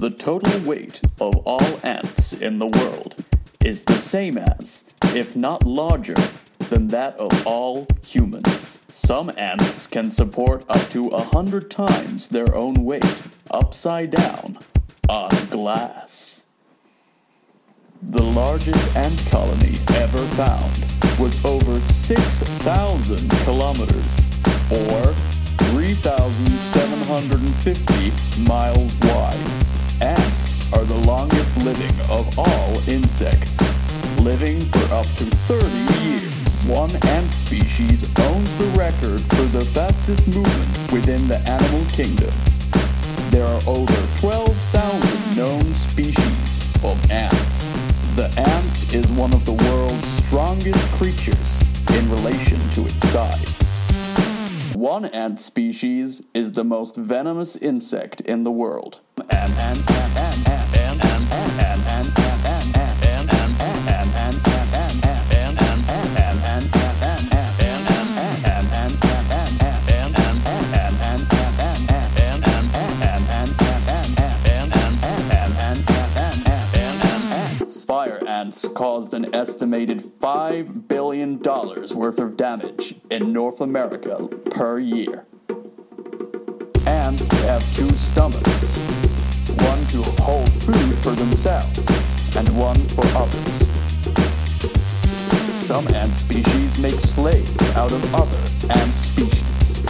The total weight of all ants in the world is the same as, if not larger, than that of all humans. Some ants can support up to a hundred times their own weight upside down on glass. The largest ant colony ever found was over 6,000 kilometers, or 3,750 miles wide. Of all insects, living for up to 30 years. One ant species owns the record for the fastest movement within the animal kingdom. There are over 12,000 known species of ants. The ant is one of the world's strongest creatures in relation to its size. One ant species is the most venomous insect in the world. Ants. Fire ants caused an estimated $5 billion worth of damage in North America per year. Ants have two stomachs one to hold food for themselves, and one for others. Some ant species make slaves out of other ant species.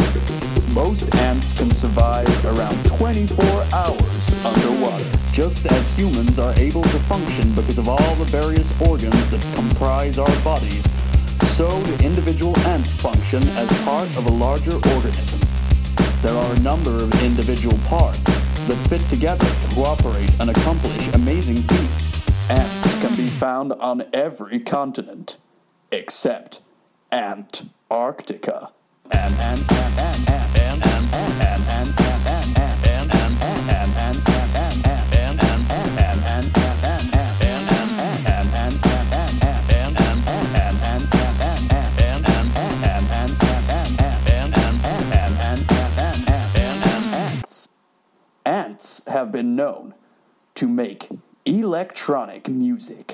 Most ants can survive around 24 hours underwater, just as humans are able to function because of all the various organs that comprise our bodies. So do individual ants function as part of a larger organism. There are a number of individual parts that fit together to cooperate and accomplish amazing feats. Ants can be found on every continent except Antarctica. Ants. Ants. Ants. Ants. Ants. Ants. Ants. Ants. Ants. Ants. Have been known to make electronic music.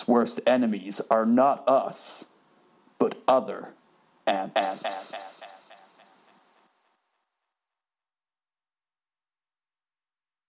Ants' worst enemies are not us, but other ants.